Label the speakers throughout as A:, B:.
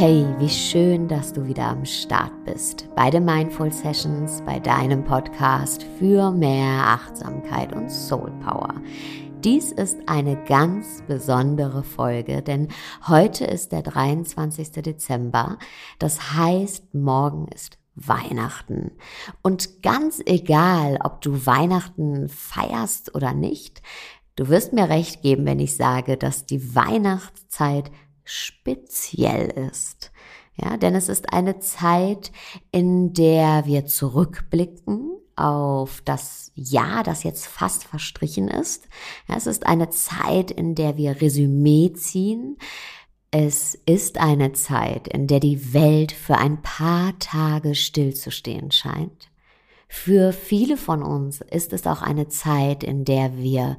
A: Hey, wie schön, dass du wieder am Start bist bei den Mindful Sessions, bei deinem Podcast für mehr Achtsamkeit und Soul Power. Dies ist eine ganz besondere Folge, denn heute ist der 23. Dezember. Das heißt, morgen ist Weihnachten. Und ganz egal, ob du Weihnachten feierst oder nicht, du wirst mir recht geben, wenn ich sage, dass die Weihnachtszeit speziell ist. Ja, denn es ist eine Zeit, in der wir zurückblicken auf das Jahr, das jetzt fast verstrichen ist. Ja, es ist eine Zeit, in der wir Resümee ziehen. Es ist eine Zeit, in der die Welt für ein paar Tage stillzustehen scheint. Für viele von uns ist es auch eine Zeit, in der wir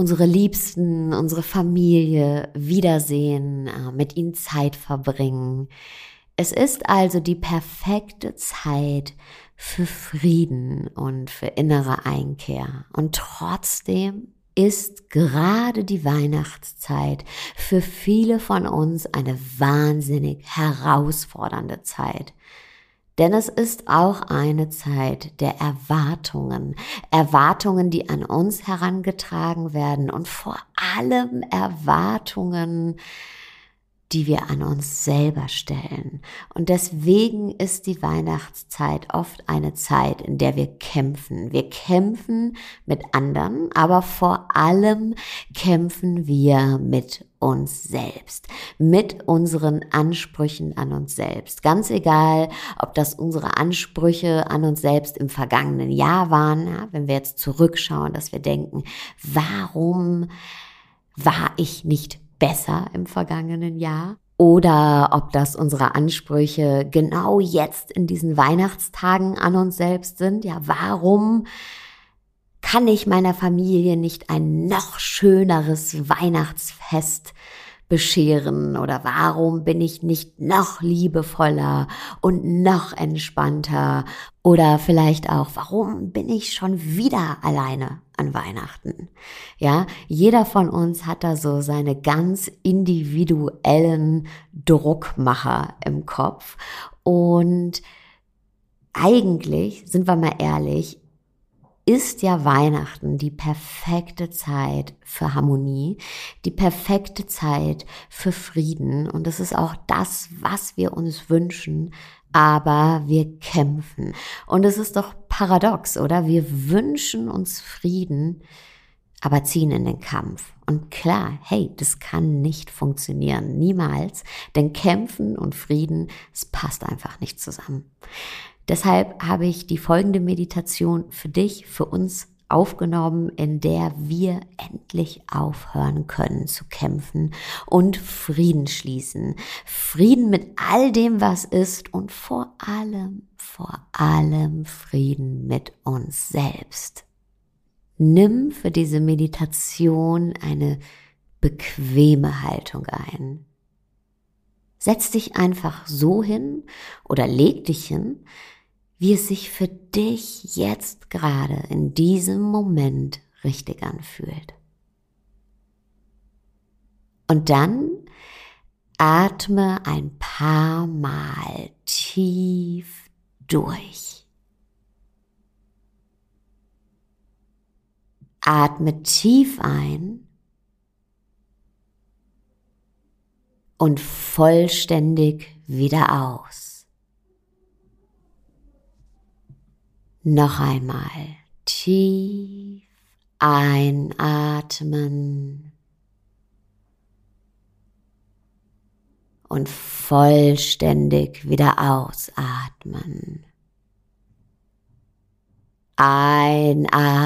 A: unsere Liebsten, unsere Familie wiedersehen, äh, mit ihnen Zeit verbringen. Es ist also die perfekte Zeit für Frieden und für innere Einkehr. Und trotzdem ist gerade die Weihnachtszeit für viele von uns eine wahnsinnig herausfordernde Zeit. Denn es ist auch eine Zeit der Erwartungen. Erwartungen, die an uns herangetragen werden und vor allem Erwartungen, die wir an uns selber stellen. Und deswegen ist die Weihnachtszeit oft eine Zeit, in der wir kämpfen. Wir kämpfen mit anderen, aber vor allem kämpfen wir mit uns selbst, mit unseren Ansprüchen an uns selbst. Ganz egal, ob das unsere Ansprüche an uns selbst im vergangenen Jahr waren, ja, wenn wir jetzt zurückschauen, dass wir denken, warum war ich nicht besser im vergangenen Jahr? Oder ob das unsere Ansprüche genau jetzt in diesen Weihnachtstagen an uns selbst sind. Ja, warum kann ich meiner Familie nicht ein noch schöneres Weihnachtsfest bescheren? Oder warum bin ich nicht noch liebevoller und noch entspannter? Oder vielleicht auch warum bin ich schon wieder alleine an Weihnachten. Ja, jeder von uns hat da so seine ganz individuellen Druckmacher im Kopf und eigentlich, sind wir mal ehrlich, ist ja Weihnachten die perfekte Zeit für Harmonie, die perfekte Zeit für Frieden. Und das ist auch das, was wir uns wünschen. Aber wir kämpfen. Und es ist doch paradox, oder? Wir wünschen uns Frieden, aber ziehen in den Kampf. Und klar, hey, das kann nicht funktionieren. Niemals. Denn Kämpfen und Frieden, es passt einfach nicht zusammen. Deshalb habe ich die folgende Meditation für dich, für uns aufgenommen, in der wir endlich aufhören können zu kämpfen und Frieden schließen. Frieden mit all dem, was ist und vor allem, vor allem Frieden mit uns selbst. Nimm für diese Meditation eine bequeme Haltung ein. Setz dich einfach so hin oder leg dich hin, wie es sich für dich jetzt gerade in diesem Moment richtig anfühlt. Und dann atme ein paar Mal tief durch. Atme tief ein und vollständig wieder aus. Noch einmal tief einatmen und vollständig wieder ausatmen. Einatmen.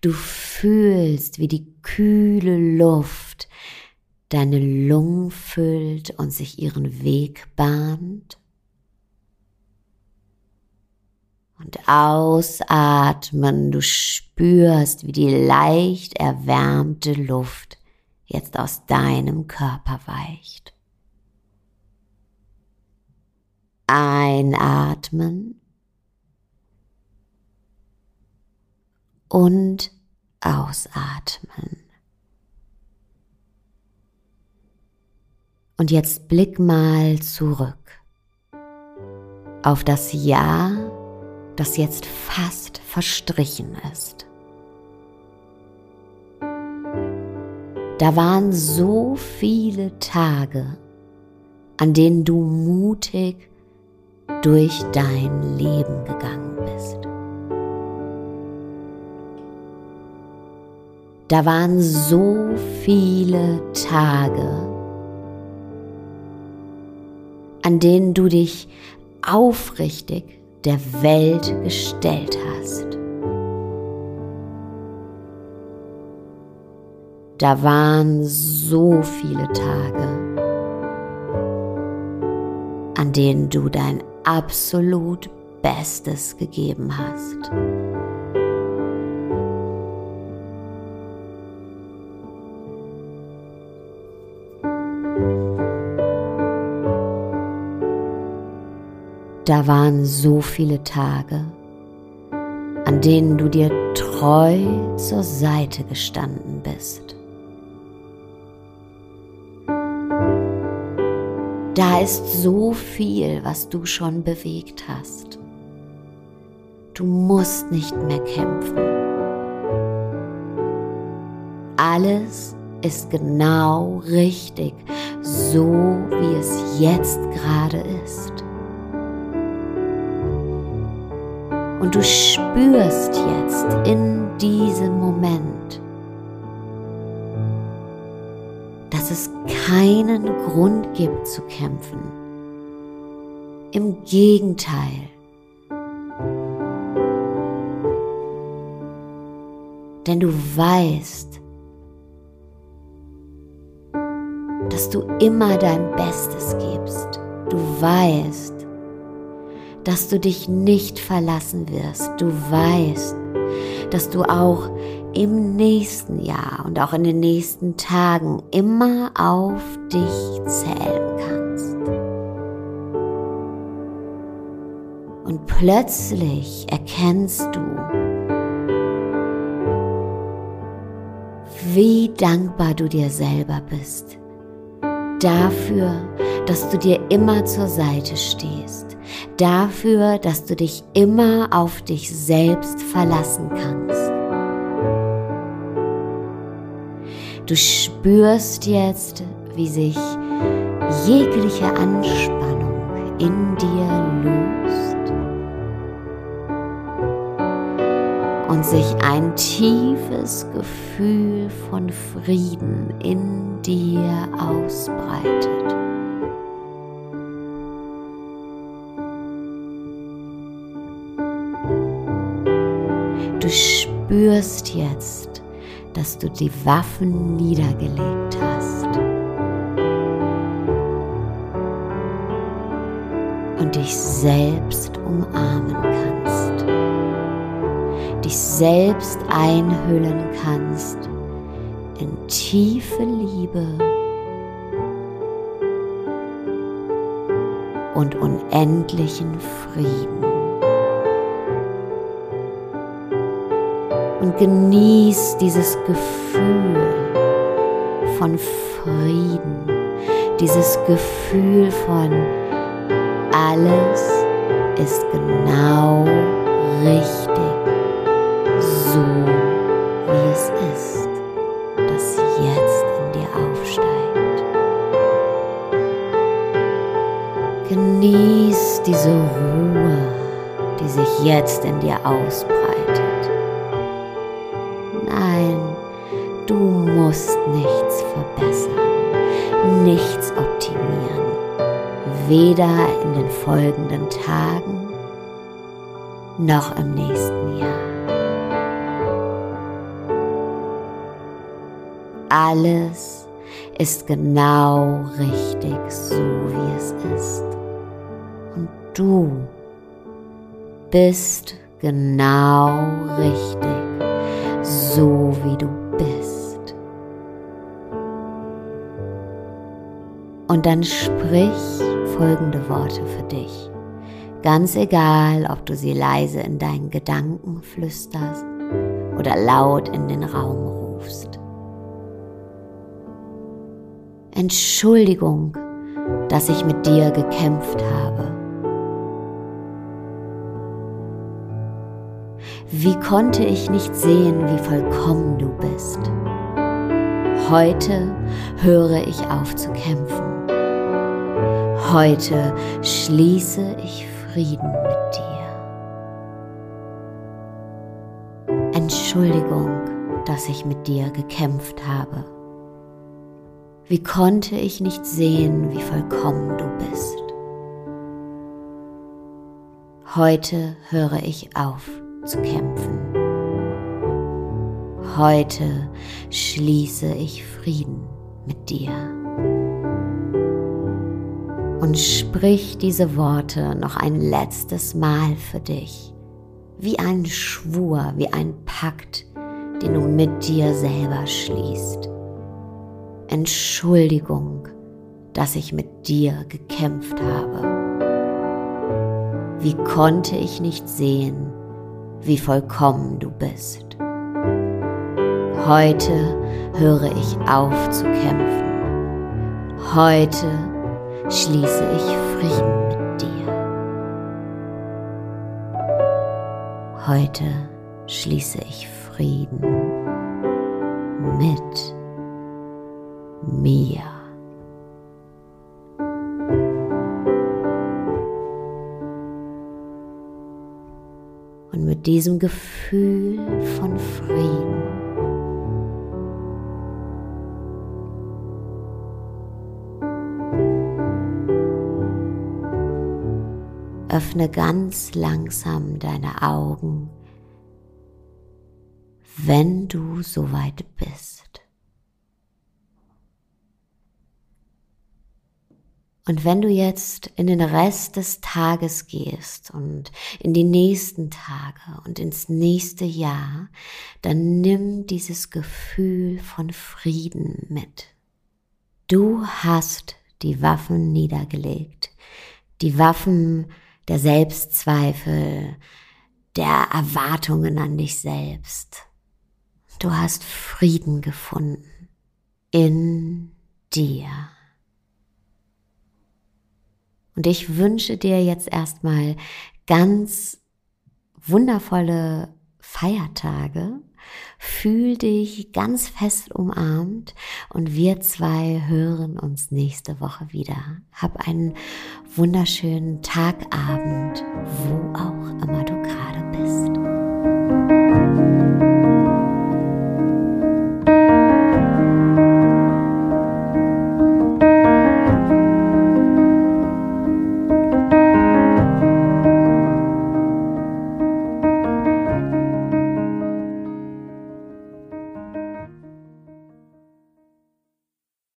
A: Du fühlst, wie die kühle Luft deine Lungen füllt und sich ihren Weg bahnt. Und ausatmen, du spürst, wie die leicht erwärmte Luft jetzt aus deinem Körper weicht. Einatmen und ausatmen. Und jetzt blick mal zurück auf das Jahr, das jetzt fast verstrichen ist. Da waren so viele Tage, an denen du mutig durch dein Leben gegangen bist. Da waren so viele Tage, an denen du dich aufrichtig der Welt gestellt hast. Da waren so viele Tage, an denen du dein absolut Bestes gegeben hast. Da waren so viele Tage, an denen du dir treu zur Seite gestanden bist. Da ist so viel, was du schon bewegt hast. Du musst nicht mehr kämpfen. Alles ist genau richtig, so wie es jetzt gerade ist. Und du spürst jetzt in diesem Moment, dass es keinen Grund gibt zu kämpfen. Im Gegenteil. Denn du weißt, dass du immer dein Bestes gibst. Du weißt, dass du dich nicht verlassen wirst. Du weißt, dass du auch im nächsten Jahr und auch in den nächsten Tagen immer auf dich zählen kannst. Und plötzlich erkennst du, wie dankbar du dir selber bist. Dafür, dass du dir immer zur Seite stehst. Dafür, dass du dich immer auf dich selbst verlassen kannst. Du spürst jetzt, wie sich jegliche Anspannung in dir löst und sich ein tiefes Gefühl von Frieden in dir ausbreitet. Du spürst jetzt, dass du die Waffen niedergelegt hast. Und dich selbst umarmen kannst. Dich selbst einhüllen kannst in tiefe Liebe und unendlichen Frieden. Und genieß dieses Gefühl von Frieden, dieses Gefühl von alles ist genau richtig, so wie es ist, das jetzt in dir aufsteigt. Genieß diese Ruhe, die sich jetzt in dir ausbreitet. Musst nichts verbessern, nichts optimieren, weder in den folgenden Tagen noch im nächsten Jahr. Alles ist genau richtig, so wie es ist. Und du bist genau richtig, so wie du bist. Und dann sprich folgende Worte für dich. Ganz egal, ob du sie leise in deinen Gedanken flüsterst oder laut in den Raum rufst. Entschuldigung dass ich mit dir gekämpft habe. Wie konnte ich nicht sehen, wie vollkommen du bist? Heute höre ich auf zu kämpfen. Heute schließe ich Frieden mit dir. Entschuldigung, dass ich mit dir gekämpft habe. Wie konnte ich nicht sehen, wie vollkommen du bist? Heute höre ich auf zu kämpfen. Heute schließe ich Frieden mit dir. Und sprich diese Worte noch ein letztes Mal für dich, wie ein Schwur, wie ein Pakt, den du mit dir selber schließt. Entschuldigung, dass ich mit dir gekämpft habe. Wie konnte ich nicht sehen, wie vollkommen du bist. Heute höre ich auf zu kämpfen. Heute schließe ich Frieden mit dir. Heute schließe ich Frieden mit mir. Und mit diesem Gefühl von Frieden öffne ganz langsam deine Augen, wenn du soweit bist. Und wenn du jetzt in den Rest des Tages gehst und in die nächsten Tage und ins nächste Jahr, dann nimm dieses Gefühl von Frieden mit. Du hast die Waffen niedergelegt, die Waffen der Selbstzweifel, der Erwartungen an dich selbst. Du hast Frieden gefunden in dir. Und ich wünsche dir jetzt erstmal ganz wundervolle Feiertage. Fühl dich ganz fest umarmt und wir zwei hören uns nächste Woche wieder. Hab einen wunderschönen Tagabend, wo auch immer du gerade bist.